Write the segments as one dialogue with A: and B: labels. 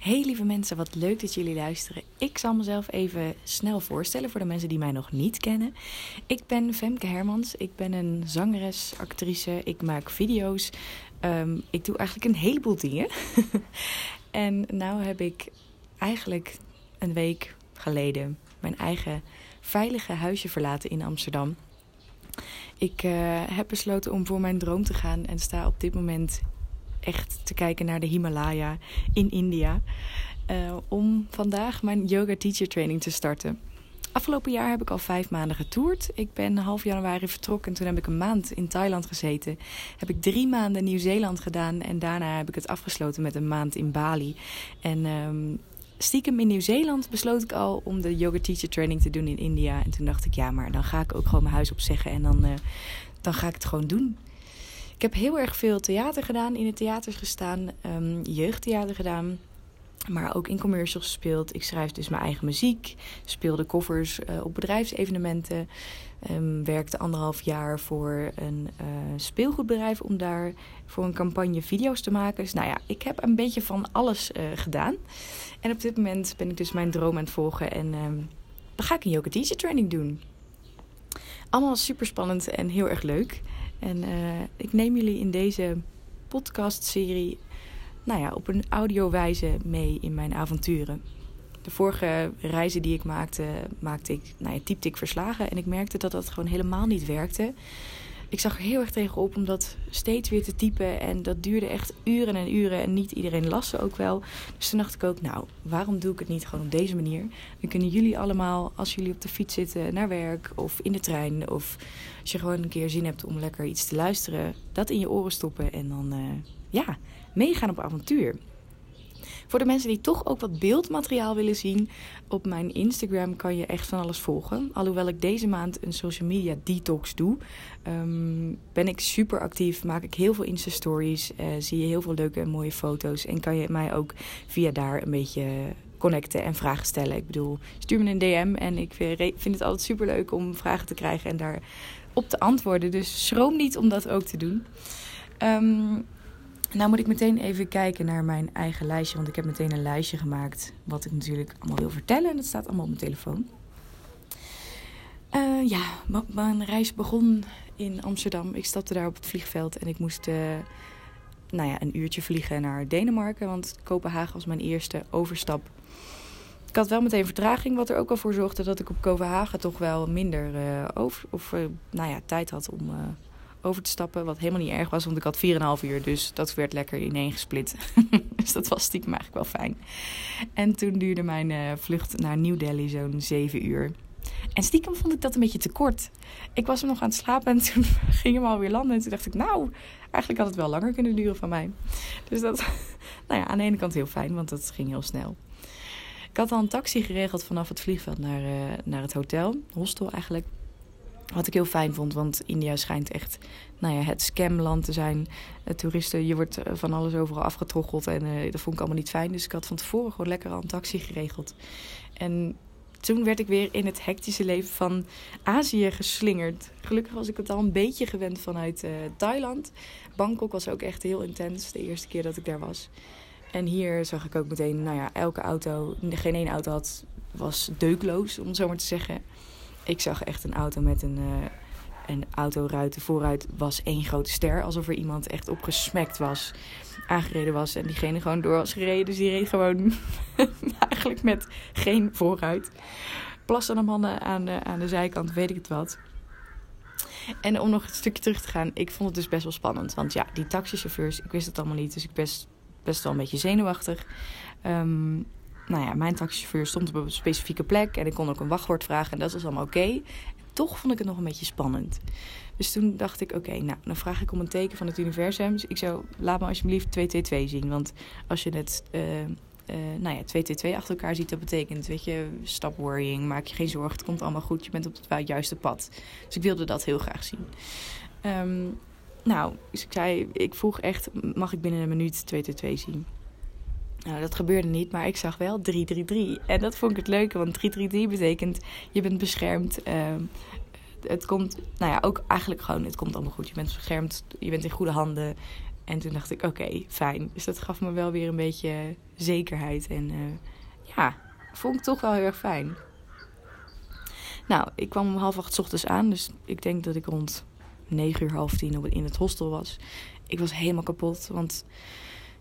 A: Hey lieve mensen, wat leuk dat jullie luisteren. Ik zal mezelf even snel voorstellen voor de mensen die mij nog niet kennen. Ik ben Femke Hermans. Ik ben een zangeres, actrice. Ik maak video's. Ehm, ik doe eigenlijk een heleboel dingen. en nou heb ik eigenlijk een week geleden mijn eigen veilige huisje verlaten in Amsterdam. Ik uh, heb besloten om voor mijn droom te gaan en sta op dit moment echt te kijken naar de Himalaya in India. Uh, om vandaag mijn yoga teacher training te starten. Afgelopen jaar heb ik al vijf maanden getoerd. Ik ben half januari vertrokken en toen heb ik een maand in Thailand gezeten. Heb ik drie maanden Nieuw-Zeeland gedaan en daarna heb ik het afgesloten met een maand in Bali. En um, stiekem in Nieuw-Zeeland besloot ik al om de yoga teacher training te doen in India. En toen dacht ik, ja, maar dan ga ik ook gewoon mijn huis opzeggen en dan, uh, dan ga ik het gewoon doen. Ik heb heel erg veel theater gedaan, in de theaters gestaan, um, jeugdtheater gedaan. Maar ook in commercials gespeeld. Ik schrijf dus mijn eigen muziek. Speelde covers uh, op bedrijfsevenementen. Um, werkte anderhalf jaar voor een uh, speelgoedbedrijf om daar voor een campagne video's te maken. Dus nou ja, ik heb een beetje van alles uh, gedaan. En op dit moment ben ik dus mijn droom aan het volgen. En um, dan ga ik een yoga teacher training doen. Allemaal super spannend en heel erg leuk. En uh, ik neem jullie in deze podcastserie nou ja, op een audiowijze mee in mijn avonturen. De vorige reizen die ik maakte, maakte ik, nou ja, typte ik verslagen. En ik merkte dat dat gewoon helemaal niet werkte. Ik zag er heel erg tegenop om dat steeds weer te typen. En dat duurde echt uren en uren. En niet iedereen las ze ook wel. Dus toen dacht ik ook, nou, waarom doe ik het niet gewoon op deze manier? Dan kunnen jullie allemaal, als jullie op de fiets zitten, naar werk of in de trein. Of als je gewoon een keer zin hebt om lekker iets te luisteren, dat in je oren stoppen. En dan, uh, ja, meegaan op avontuur. Voor de mensen die toch ook wat beeldmateriaal willen zien, op mijn Instagram kan je echt van alles volgen. Alhoewel ik deze maand een social media detox doe, um, ben ik super actief, maak ik heel veel Insta-stories, uh, zie je heel veel leuke en mooie foto's en kan je mij ook via daar een beetje connecten en vragen stellen. Ik bedoel, stuur me een DM en ik vind het altijd super leuk om vragen te krijgen en daar op te antwoorden. Dus schroom niet om dat ook te doen. Um, nou moet ik meteen even kijken naar mijn eigen lijstje. Want ik heb meteen een lijstje gemaakt. Wat ik natuurlijk allemaal wil vertellen. En dat staat allemaal op mijn telefoon. Uh, ja, mijn reis begon in Amsterdam. Ik stapte daar op het vliegveld. En ik moest uh, nou ja, een uurtje vliegen naar Denemarken. Want Kopenhagen was mijn eerste overstap. Ik had wel meteen vertraging. Wat er ook al voor zorgde dat ik op Kopenhagen toch wel minder uh, over, of, nou ja, tijd had om over te stappen. Wat helemaal niet erg was, want ik had 4,5 uur. Dus dat werd lekker ineen gesplit. dus dat was stiekem eigenlijk wel fijn. En toen duurde mijn uh, vlucht naar New Delhi zo'n 7 uur. En stiekem vond ik dat een beetje te kort. Ik was nog aan het slapen en toen ging hem alweer landen. En toen dacht ik, nou, eigenlijk had het wel langer kunnen duren van mij. Dus dat, nou ja, aan de ene kant heel fijn, want dat ging heel snel. Ik had al een taxi geregeld vanaf het vliegveld naar, uh, naar het hotel, hostel eigenlijk. Wat ik heel fijn vond, want India schijnt echt nou ja, het scamland te zijn. Uh, toeristen, je wordt uh, van alles overal afgetroggeld en uh, dat vond ik allemaal niet fijn. Dus ik had van tevoren gewoon lekker al een taxi geregeld. En toen werd ik weer in het hectische leven van Azië geslingerd. Gelukkig was ik het al een beetje gewend vanuit Thailand. Bangkok was ook echt heel intens, de eerste keer dat ik daar was. En hier zag ik ook meteen, nou ja, elke auto, geen één auto had, was deukloos, om het zo maar te zeggen. Ik zag echt een auto met een, uh, een autoruiten vooruit was één grote ster. Alsof er iemand echt opgesmekt was, aangereden was. En diegene gewoon door was gereden. Dus die reed gewoon eigenlijk met geen vooruit. Plassen aan mannen aan de, aan de zijkant, weet ik het wat. En om nog een stukje terug te gaan, ik vond het dus best wel spannend. Want ja, die taxichauffeurs, ik wist het allemaal niet. Dus ik best, best wel een beetje zenuwachtig. Um, nou ja, mijn taxichauffeur stond op een specifieke plek en ik kon ook een wachtwoord vragen en dat was allemaal oké. Toch vond ik het nog een beetje spannend. Dus toen dacht ik, oké, nou, dan vraag ik om een teken van het universum. Dus ik zou, laat me alsjeblieft 222 zien. Want als je het, uh, nou ja, 222 achter elkaar ziet, dat betekent, weet je, stop worrying, maak je geen zorgen, het komt allemaal goed, je bent op het juiste pad. Dus ik wilde dat heel graag zien. Um, nou, dus ik zei, ik vroeg echt, mag ik binnen een minuut 222 zien? Nou, dat gebeurde niet, maar ik zag wel 333. En dat vond ik het leuke, want 333 betekent je bent beschermd. Uh, het komt, nou ja, ook eigenlijk gewoon, het komt allemaal goed. Je bent beschermd, je bent in goede handen. En toen dacht ik, oké, fijn. Dus dat gaf me wel weer een beetje zekerheid. En ja, vond ik toch wel heel erg fijn. Nou, ik kwam om half acht ochtends aan. Dus ik denk dat ik rond negen uur, half tien in het hostel was. Ik was helemaal kapot. Want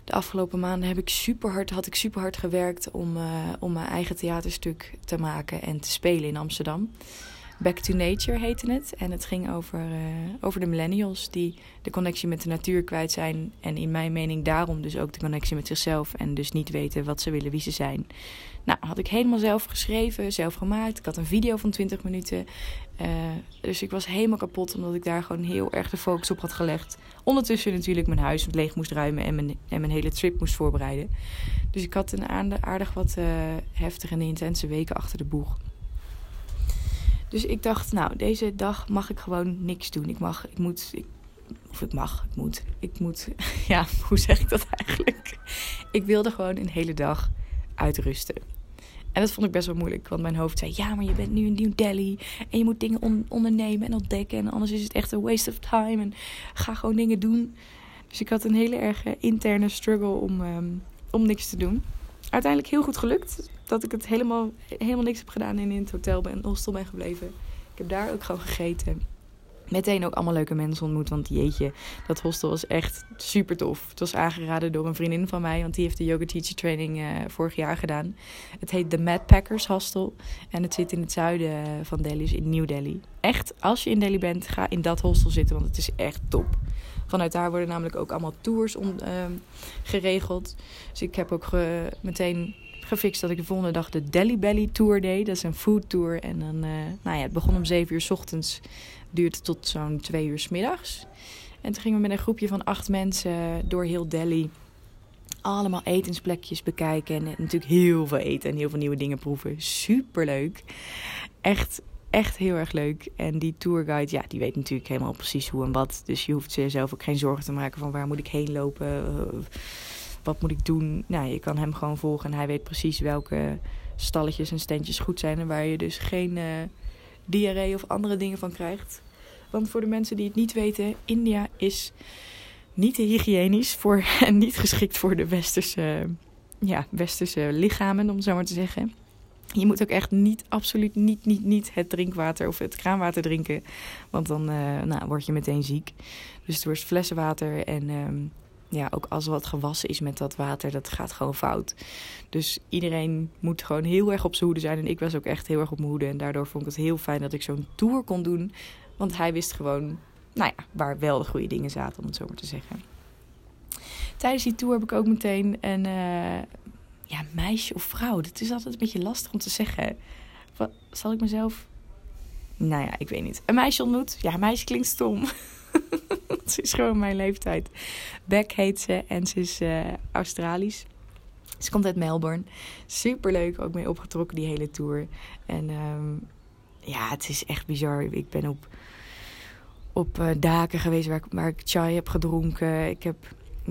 A: de afgelopen maanden heb ik super hard, had ik super hard gewerkt om, uh, om mijn eigen theaterstuk te maken en te spelen in Amsterdam. Back to Nature heette het. En het ging over, uh, over de millennials die de connectie met de natuur kwijt zijn. En in mijn mening daarom dus ook de connectie met zichzelf. En dus niet weten wat ze willen, wie ze zijn. Nou, had ik helemaal zelf geschreven, zelf gemaakt. Ik had een video van 20 minuten. Uh, dus ik was helemaal kapot omdat ik daar gewoon heel erg de focus op had gelegd. Ondertussen natuurlijk mijn huis leeg moest ruimen en mijn, en mijn hele trip moest voorbereiden. Dus ik had een aardig wat uh, heftige en intense weken achter de boeg. Dus ik dacht, nou, deze dag mag ik gewoon niks doen. Ik mag, ik moet, ik, of ik mag, ik moet, ik moet, ja, hoe zeg ik dat eigenlijk? Ik wilde gewoon een hele dag uitrusten. En dat vond ik best wel moeilijk, want mijn hoofd zei: Ja, maar je bent nu in New Delhi en je moet dingen ondernemen en ontdekken. En anders is het echt een waste of time. En ga gewoon dingen doen. Dus ik had een hele erg interne struggle om, um, om niks te doen. Uiteindelijk heel goed gelukt. Dat ik het helemaal, helemaal niks heb gedaan en in het hotel ben, hostel ben gebleven. Ik heb daar ook gewoon gegeten meteen ook allemaal leuke mensen ontmoet. Want jeetje, dat hostel was echt super tof. Het was aangeraden door een vriendin van mij, want die heeft de yoga teacher training uh, vorig jaar gedaan. Het heet de Mad Packers Hostel en het zit in het zuiden van Delhi, dus in New Delhi. Echt, als je in Delhi bent, ga in dat hostel zitten, want het is echt top. Vanuit daar worden namelijk ook allemaal tours om, uh, geregeld. Dus ik heb ook ge, meteen gefixt dat ik de volgende dag de Delhi Belly Tour deed. Dat is een food tour. En dan, uh, nou ja, het begon om 7 uur s ochtends duurde tot zo'n twee uur s middags. En toen gingen we met een groepje van acht mensen door heel Delhi allemaal etensplekjes bekijken. En natuurlijk heel veel eten en heel veel nieuwe dingen proeven. Super leuk. Echt, echt heel erg leuk. En die tourguide, ja, die weet natuurlijk helemaal precies hoe en wat. Dus je hoeft zelf ook geen zorgen te maken van waar moet ik heen lopen. Wat moet ik doen? Nou, je kan hem gewoon volgen en hij weet precies welke stalletjes en standjes goed zijn. En waar je dus geen... Uh, diarree of andere dingen van krijgt. Want voor de mensen die het niet weten, India is niet hygiënisch voor, en niet geschikt voor de westerse, ja, westerse lichamen, om zo maar te zeggen. Je moet ook echt niet, absoluut niet, niet, niet het drinkwater of het kraanwater drinken. Want dan uh, nou, word je meteen ziek. Dus door flessenwater en um, ja, ook als wat gewassen is met dat water, dat gaat gewoon fout. Dus iedereen moet gewoon heel erg op zijn hoede zijn. En ik was ook echt heel erg op mijn hoede. En daardoor vond ik het heel fijn dat ik zo'n tour kon doen. Want hij wist gewoon, nou ja, waar wel de goede dingen zaten, om het zo maar te zeggen. Tijdens die tour heb ik ook meteen een uh, ja, meisje of vrouw. Dat is altijd een beetje lastig om te zeggen. Wat, zal ik mezelf. Nou ja, ik weet niet. Een meisje ontmoet. Ja, meisje klinkt stom. ze is gewoon mijn leeftijd. Beck heet ze en ze is uh, Australisch. Ze komt uit Melbourne. Super leuk, ook mee opgetrokken die hele tour. En um, ja, het is echt bizar. Ik ben op, op uh, daken geweest waar, waar ik chai heb gedronken. Ik heb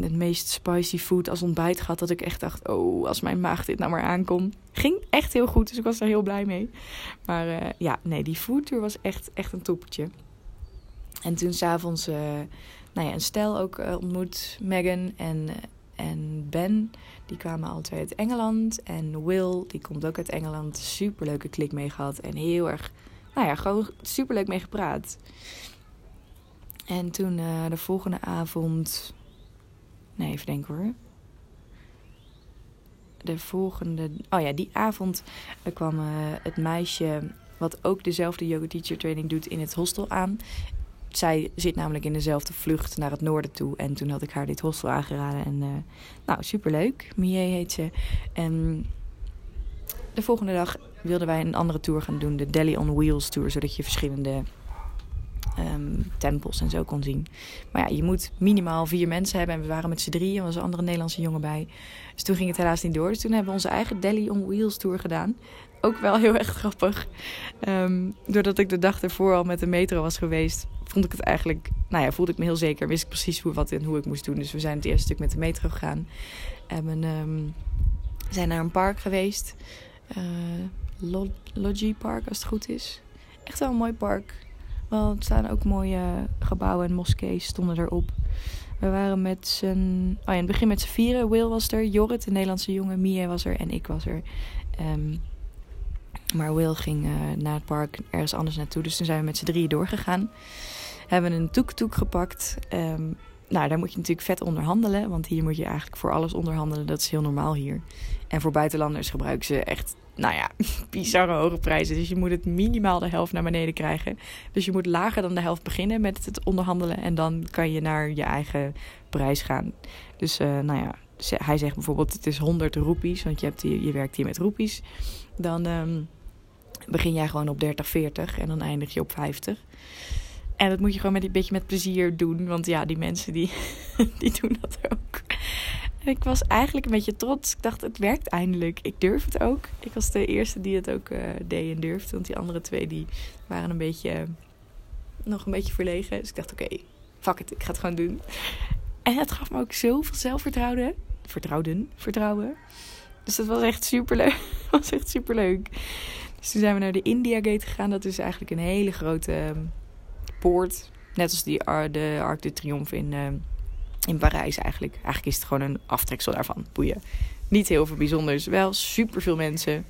A: het meest spicy food als ontbijt gehad. Dat ik echt dacht, oh, als mijn maag dit nou maar aankomt. Ging echt heel goed, dus ik was er heel blij mee. Maar uh, ja, nee, die foodtour was echt, echt een toppertje. En toen s'avonds uh, nou ja, een stel ook uh, ontmoet. Megan en, en Ben. Die kwamen al twee uit Engeland. En Will, die komt ook uit Engeland. Super leuke klik mee gehad. En heel erg, nou ja, gewoon super leuk mee gepraat. En toen de volgende avond. Nee, even denken hoor. De volgende. Oh ja, die avond kwam het meisje. Wat ook dezelfde yoga teacher training doet in het hostel aan zij zit namelijk in dezelfde vlucht naar het noorden toe. En toen had ik haar dit hostel aangeraden. En uh, nou, superleuk. Mie heet ze. En de volgende dag wilden wij een andere tour gaan doen. De Delhi on Wheels tour. Zodat je verschillende um, tempels en zo kon zien. Maar ja, je moet minimaal vier mensen hebben. En we waren met z'n drieën. Er was een andere Nederlandse jongen bij. Dus toen ging het helaas niet door. Dus toen hebben we onze eigen Delhi on Wheels tour gedaan ook wel heel erg grappig. Um, doordat ik de dag ervoor al met de metro was geweest, vond ik het eigenlijk, nou ja, voelde ik me heel zeker. Wist ik precies hoe, wat en hoe ik moest doen. Dus we zijn het eerste stuk met de metro gegaan. En we um, zijn naar een park geweest. Uh, Logie Park, als het goed is. Echt wel een mooi park. Wel, er staan ook mooie gebouwen en moskees stonden erop. We waren met z'n... Oh ja, in het begin met z'n vieren. Will was er, Jorrit, de Nederlandse jongen, Mia was er en ik was er. Ehm, maar Will ging uh, na het park ergens anders naartoe. Dus toen zijn we met z'n drieën doorgegaan. Hebben een toek-toek gepakt. Um, nou, daar moet je natuurlijk vet onderhandelen. Want hier moet je eigenlijk voor alles onderhandelen. Dat is heel normaal hier. En voor buitenlanders gebruiken ze echt, nou ja, bizarre hoge prijzen. Dus je moet het minimaal de helft naar beneden krijgen. Dus je moet lager dan de helft beginnen met het onderhandelen. En dan kan je naar je eigen prijs gaan. Dus, uh, nou ja, hij zegt bijvoorbeeld: het is 100 roepies. Want je, hebt je werkt hier met roepies. Dan um, begin jij gewoon op 30, 40 en dan eindig je op 50. En dat moet je gewoon met een beetje met plezier doen. Want ja, die mensen die, die doen dat ook. En ik was eigenlijk een beetje trots. Ik dacht, het werkt eindelijk. Ik durf het ook. Ik was de eerste die het ook uh, deed en durfde. Want die andere twee die waren een beetje, nog een beetje verlegen. Dus ik dacht, oké, fuck it, ik ga het gewoon doen. En het gaf me ook zoveel zelfvertrouwen. Vertrouwen, vertrouwen. Dus dat was echt superleuk. Was echt superleuk. Dus toen zijn we naar de India Gate gegaan. Dat is eigenlijk een hele grote ehm, poort. Net als die, de Arc de Triomphe in, uh, in Parijs eigenlijk. Eigenlijk is het gewoon een aftreksel daarvan. Boeien. Niet heel veel bijzonders. Wel super veel mensen.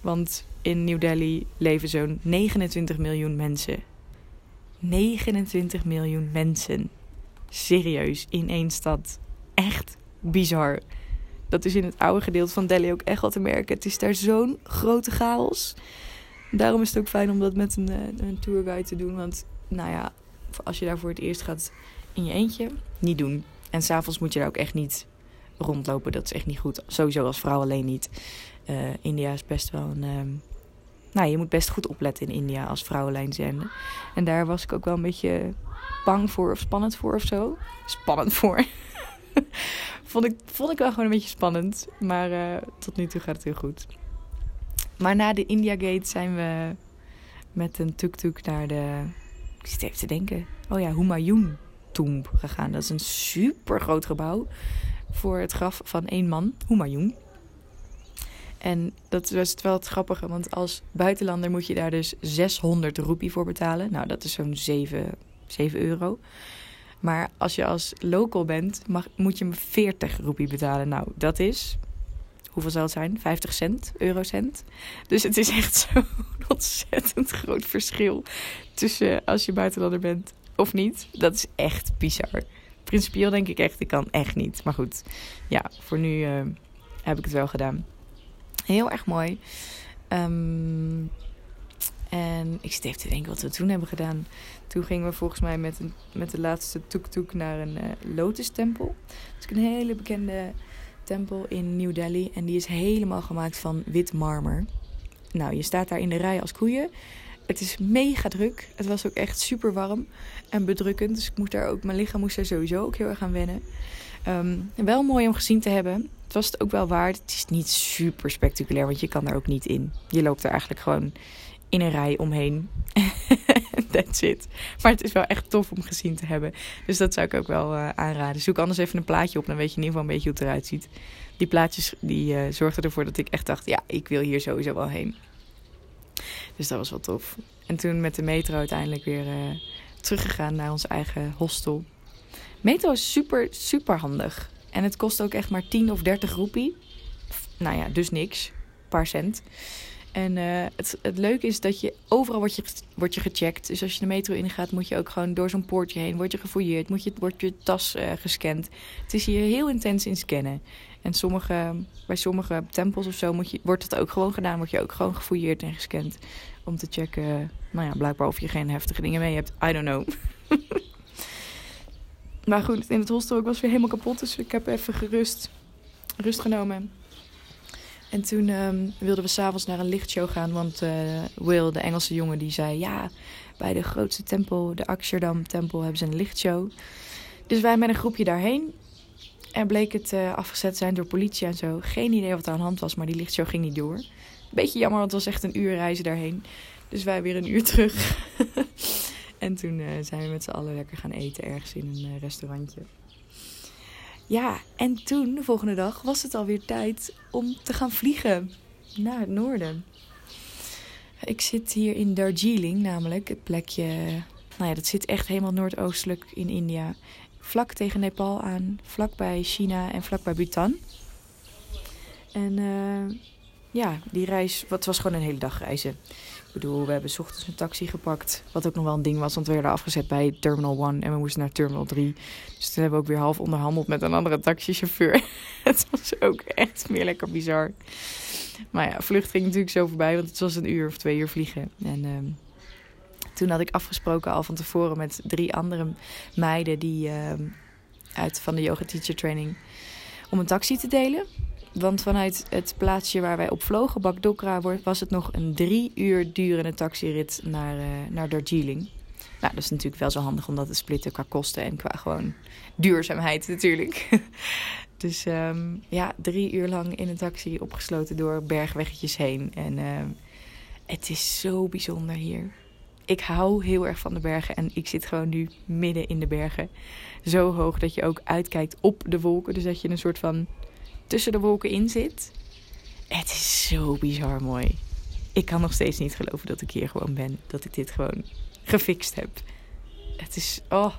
A: Want in New Delhi leven zo'n 29 miljoen mensen. 29 miljoen mensen. Serieus, in één stad. Echt bizar. Dat is in het oude gedeelte van Delhi ook echt wel te merken. Het is daar zo'n grote chaos. Daarom is het ook fijn om dat met een, eh, een tourguide te doen. Want nou ja, als je daar voor het eerst gaat in je eentje, niet doen. En s'avonds moet je daar ook echt niet rondlopen. Dat is echt niet goed. Sowieso als vrouw alleen niet. Uh, India is best wel een. Uh, nou, je moet best goed opletten in India als vrouw alleen zijn. En daar was ik ook wel een beetje bang voor of spannend voor of zo. Spannend voor. vond, ik, vond ik wel gewoon een beetje spannend. Maar uh, tot nu toe gaat het heel goed. Maar na de India Gate zijn we met een tuk-tuk naar de ik zit even te denken. Oh ja, Humayun Tomb gegaan. Dat is een super groot gebouw voor het graf van één man, Humayun. En dat was wel het grappige, want als buitenlander moet je daar dus 600 roepie voor betalen. Nou, dat is zo'n 7, 7 euro. Maar als je als local bent, mag, moet je 40 roepie betalen. Nou, dat is hoeveel zal het zijn? 50 cent, eurocent. Dus het is echt zo'n ontzettend groot verschil tussen als je buitenlander bent of niet. Dat is echt bizar. Principieel denk ik echt, ik kan echt niet. Maar goed, ja, voor nu uh, heb ik het wel gedaan. Heel erg mooi. Um, en ik even te denken wat we toen hebben gedaan. Toen gingen we volgens mij met, een, met de laatste tuk-tuk naar een uh, lotus-tempel. Dat is een hele bekende tempel in New Delhi. En die is helemaal gemaakt van wit marmer. Nou, je staat daar in de rij als koeien. Het is mega druk. Het was ook echt super warm en bedrukkend. Dus ik moet daar ook, mijn lichaam moest daar sowieso ook heel erg aan wennen. Um, wel mooi om gezien te hebben. Het was het ook wel waard. Het is niet super spectaculair, want je kan daar ook niet in. Je loopt er eigenlijk gewoon in een rij omheen. That's it. Maar het is wel echt tof om gezien te hebben. Dus dat zou ik ook wel uh, aanraden. Zoek anders even een plaatje op, dan weet je in ieder geval een beetje hoe het eruit ziet. Die plaatjes die uh, zorgden ervoor dat ik echt dacht, ja, ik wil hier sowieso wel heen. Dus dat was wel tof. En toen met de metro uiteindelijk weer uh, teruggegaan naar ons eigen hostel. Metro is super, super handig. En het kost ook echt maar 10 of 30 roepie. Nou ja, dus niks. Een paar cent. En uh, het, het leuke is dat je overal wordt je, wordt je gecheckt. Dus als je de metro ingaat, moet je ook gewoon door zo'n poortje heen. Word je gefouilleerd, moet je, wordt je tas uh, gescand. Het is hier heel intens in scannen. En sommige, bij sommige tempels of zo moet je, wordt het ook gewoon gedaan. Word je ook gewoon gefouilleerd en gescand. Om te checken, nou ja, blijkbaar of je geen heftige dingen mee hebt. I don't know. maar goed, in het hostel ik was weer helemaal kapot. Dus ik heb even gerust, rust genomen. En toen um, wilden we s'avonds naar een lichtshow gaan. Want uh, Will, de Engelse jongen, die zei... Ja, bij de grootste tempel, de Aksherdam tempel, hebben ze een lichtshow. Dus wij met een groepje daarheen. En bleek het uh, afgezet zijn door politie en zo. Geen idee wat er aan de hand was, maar die lichtshow ging niet door. Beetje jammer, want het was echt een uur reizen daarheen. Dus wij weer een uur terug. en toen uh, zijn we met z'n allen lekker gaan eten ergens in een restaurantje. Ja, en toen, de volgende dag, was het alweer tijd om te gaan vliegen naar het noorden. Ik zit hier in Darjeeling, namelijk het plekje. Nou ja, dat zit echt helemaal noordoostelijk in India. vlak tegen Nepal aan, vlak bij China en vlak bij Bhutan. En uh, ja, die reis, het was gewoon een hele dag reizen. Ik bedoel, we hebben s ochtends een taxi gepakt. Wat ook nog wel een ding was, want we werden afgezet bij Terminal 1 en we moesten naar Terminal 3. Dus toen hebben we ook weer half onderhandeld met een andere taxichauffeur. het was ook echt meer lekker bizar. Maar ja, vlucht ging natuurlijk zo voorbij, want het was een uur of twee uur vliegen. En uh, toen had ik afgesproken al van tevoren met drie andere meiden die uh, uit van de yoga teacher training om een taxi te delen. Want vanuit het plaatsje waar wij op vlogen, Bakdokra, was het nog een drie uur durende taxirit naar, uh, naar Darjeeling. Nou, dat is natuurlijk wel zo handig om dat te splitten qua kosten en qua gewoon duurzaamheid natuurlijk. dus um, ja, drie uur lang in een taxi opgesloten door bergweggetjes heen. En uh, het is zo bijzonder hier. Ik hou heel erg van de bergen en ik zit gewoon nu midden in de bergen. Zo hoog dat je ook uitkijkt op de wolken. Dus dat je een soort van tussen de wolken in zit. Het is zo bizar mooi. Ik kan nog steeds niet geloven dat ik hier gewoon ben. Dat ik dit gewoon gefixt heb. Het is, oh,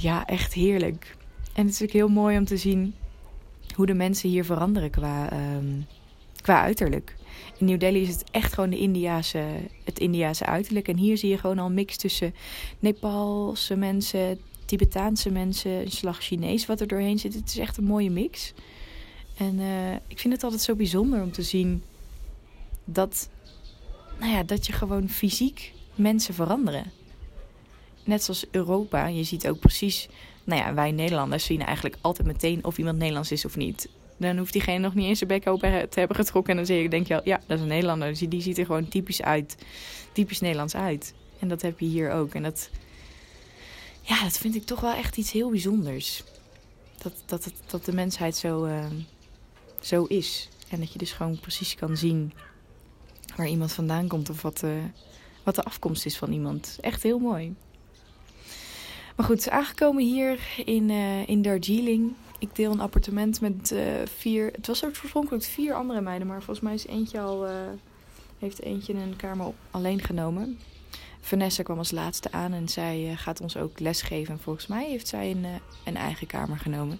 A: ja, echt heerlijk. En het is ook heel mooi om te zien hoe de mensen hier veranderen qua, um, qua uiterlijk. In New Delhi is het echt gewoon de Indiase, het Indiase uiterlijk. En hier zie je gewoon al mix tussen Nepalse mensen, Tibetaanse mensen, een slag Chinees wat er doorheen zit. Het is echt een mooie mix. En uh, ik vind het altijd zo bijzonder om te zien dat, nou ja, dat je gewoon fysiek mensen veranderen. Net zoals Europa, je ziet ook precies, nou ja, wij Nederlanders zien eigenlijk altijd meteen of iemand Nederlands is of niet. Dan hoeft diegene nog niet eens zijn bek open te hebben getrokken. En dan zeg je, denk je, ja, dat is een Nederlander. Dus die ziet er gewoon typisch uit, typisch Nederlands uit. En dat heb je hier ook. En dat, ja, dat vind ik toch wel echt iets heel bijzonders. Dat, dat, dat, dat de mensheid zo, uh, zo is. En dat je dus gewoon precies kan zien waar iemand vandaan komt of wat, uh, wat de afkomst is van iemand. Echt heel mooi. Maar goed, aangekomen hier in, uh, in Darjeeling. Ik deel een appartement met uh, vier. Het was oorspronkelijk vier andere meiden, maar volgens mij is eentje al. Heeft eentje een kamer alleen genomen. Vanessa kwam als laatste aan en zij gaat ons ook lesgeven. En volgens mij heeft zij een, een eigen kamer genomen.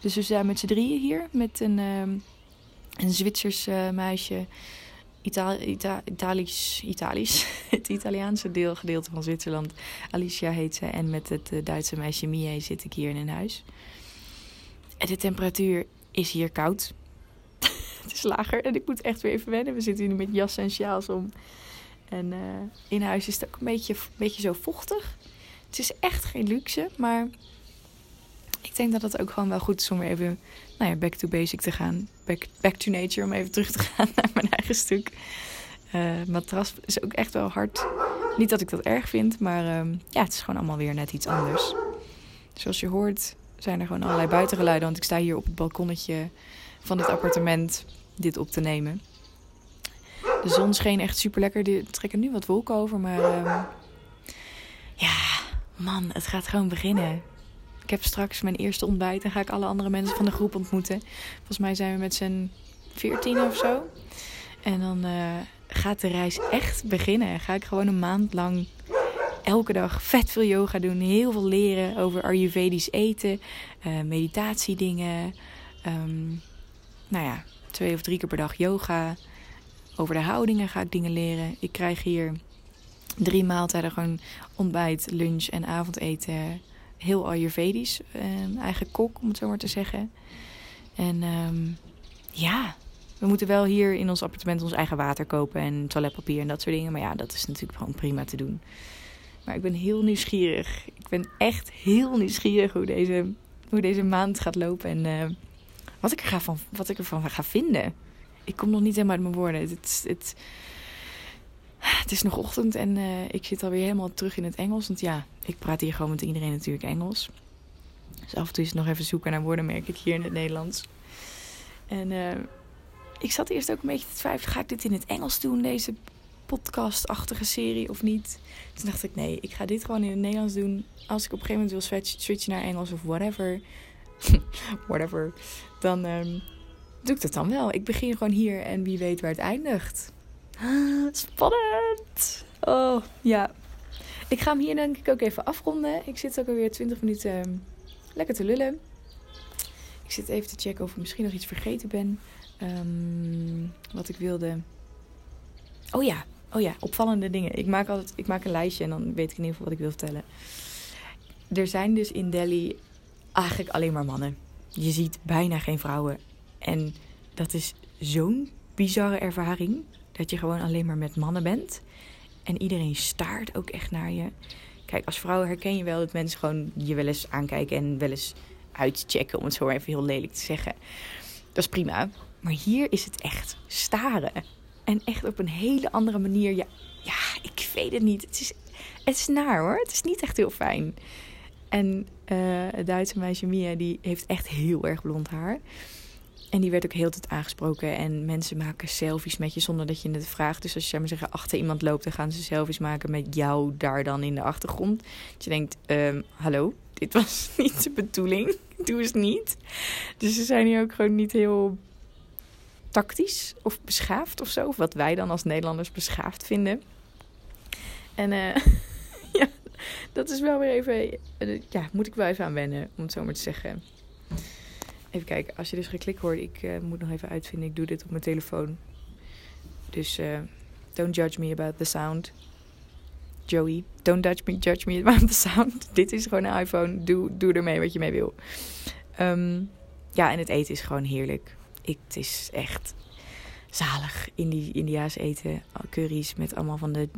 A: Dus we zijn met z'n drieën hier met een, een Zwitsers meisje Itali Ita Italisch, het Italiaanse deel, gedeelte van Zwitserland. Alicia heet ze. En met het Duitse meisje Mie zit ik hier in een huis. En de temperatuur is hier koud. het is lager en ik moet echt weer even wennen. We zitten hier nu met jassen en sjaals om. En uh, in huis is het ook een beetje, een beetje zo vochtig. Het is echt geen luxe, maar ik denk dat het ook gewoon wel goed is om weer even nou ja, back to basic te gaan. Back, back to nature, om even terug te gaan naar mijn eigen stuk. Uh, matras is ook echt wel hard. Niet dat ik dat erg vind, maar um, ja, het is gewoon allemaal weer net iets anders. Zoals je hoort zijn er gewoon allerlei buitengeluiden. Want ik sta hier op het balkonnetje van het appartement dit op te nemen. De zon scheen echt super lekker. Er trekken nu wat wolken over, maar um, ja, man, het gaat gewoon beginnen. Ik heb straks mijn eerste ontbijt en ga ik alle andere mensen van de groep ontmoeten. Volgens mij zijn we met z'n veertien of zo. En dan uh, gaat de reis echt beginnen. Ga ik gewoon een maand lang elke dag vet veel yoga doen. Heel veel leren over Ayurvedisch eten, uh, meditatiedingen. Um, nou ja, twee of drie keer per dag yoga. Over de houdingen ga ik dingen leren. Ik krijg hier drie maaltijden gewoon ontbijt, lunch en avondeten heel Ayurvedisch. Uh, eigen kok, om het zo maar te zeggen. En um, ja, we moeten wel hier in ons appartement ons eigen water kopen en toiletpapier en dat soort dingen. Maar ja, dat is natuurlijk gewoon prima te doen. Maar ik ben heel nieuwsgierig. Ik ben echt heel nieuwsgierig hoe deze, hoe deze maand gaat lopen en uh, wat, ik er ga van, wat ik ervan ga vinden. Ik kom nog niet helemaal uit mijn woorden. Het, het, het is nog ochtend en uh, ik zit alweer helemaal terug in het Engels. Want ja, ik praat hier gewoon met iedereen natuurlijk Engels. Dus af en toe is het nog even zoeken naar woorden, merk ik hier in het Nederlands. En uh, ik zat eerst ook een beetje te twijfelen: ga ik dit in het Engels doen, deze podcastachtige serie of niet? Toen dacht ik: nee, ik ga dit gewoon in het Nederlands doen. Als ik op een gegeven moment wil switchen naar Engels of whatever, whatever, dan um, doe ik dat dan wel. Ik begin gewoon hier en wie weet waar het eindigt. Spannend! Oh, ja. ik ga hem hier denk ik ook even afronden. Ik zit ook alweer 20 minuten ehm, lekker te lullen. Ik zit even te checken of ik misschien nog iets vergeten ben. Um, wat ik wilde. Oh ja, oh ja, opvallende dingen. Ik maak altijd ik maak een lijstje en dan weet ik in ieder geval wat ik wil vertellen. Er zijn dus in Delhi eigenlijk alleen maar mannen. Je ziet bijna geen vrouwen. En dat is zo'n bizarre ervaring. Dat je gewoon alleen maar met mannen bent. En iedereen staart ook echt naar je. Kijk, als vrouw herken je wel dat mensen gewoon je wel eens aankijken en wel eens uitchecken, om het zo even heel lelijk te zeggen. Dat is prima. Maar hier is het echt staren. En echt op een hele andere manier. Ja, ik weet het niet. Het is, het is naar hoor. Het is niet echt heel fijn. En uh, het Duitse meisje Mia, die heeft echt heel erg blond haar. En die werd ook heel tijd aangesproken. En mensen maken selfies met je zonder dat je het vraagt. Dus als je maar zeggen, achter iemand loopt, dan gaan ze selfies maken met jou daar dan in de achtergrond. Dat je denkt, um, hallo, dit was niet de bedoeling. Doe eens niet. Dus ze zijn hier ook gewoon niet heel tactisch of beschaafd of zo. Of wat wij dan als Nederlanders beschaafd vinden. En uh, ja, dat is wel weer even... Uh, ja, moet ik wel even aan wennen, om het zo maar te zeggen. Even kijken, als je dus geklik hoort, ik uh, moet nog even uitvinden. Ik doe dit op mijn telefoon. Dus uh, don't judge me about the sound. Joey, don't judge me, judge me about the sound. dit is gewoon een iPhone. Doe, doe ermee wat je mee wil. Um, ja, en het eten is gewoon heerlijk. Ik, het is echt zalig. Indi India's eten. Curry's met allemaal van de,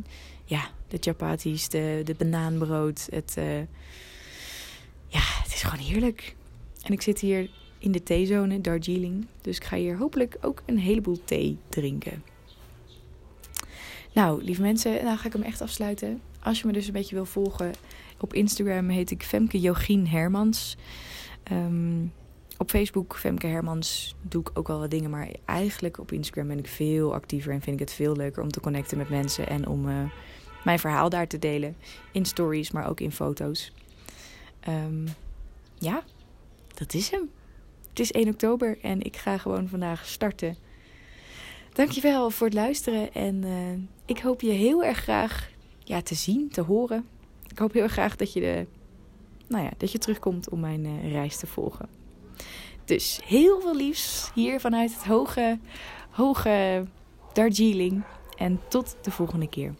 A: ja, de chapatis, de, de banaanbrood. Het, uh, ja, het is gewoon heerlijk. En ik zit hier in de theezone, Darjeeling. Dus ik ga hier hopelijk ook een heleboel thee drinken. Nou, lieve mensen, nou ga ik hem echt afsluiten. Als je me dus een beetje wil volgen, op Instagram heet ik Femke Jogien Hermans. Um, op Facebook, Femke Hermans, doe ik ook wel wat dingen. Maar eigenlijk op Instagram ben ik veel actiever en vind ik het veel leuker om te connecten met mensen. En om uh, mijn verhaal daar te delen. In stories, maar ook in foto's. Um, ja, dat is hem. Het is 1 oktober en ik ga gewoon vandaag starten. Dankjewel voor het luisteren en uh, ik hoop je heel erg graag ja, te zien, te horen. Ik hoop heel erg graag dat je, de, nou ja, dat je terugkomt om mijn uh, reis te volgen. Dus heel veel liefs hier vanuit het hoge, hoge Darjeeling. En tot de volgende keer.